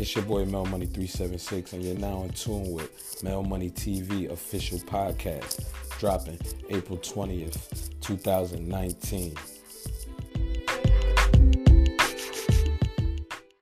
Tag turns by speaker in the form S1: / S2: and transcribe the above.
S1: It's your boy Mel Money 376, and you're now in tune with Mel Money TV official podcast, dropping April 20th, 2019.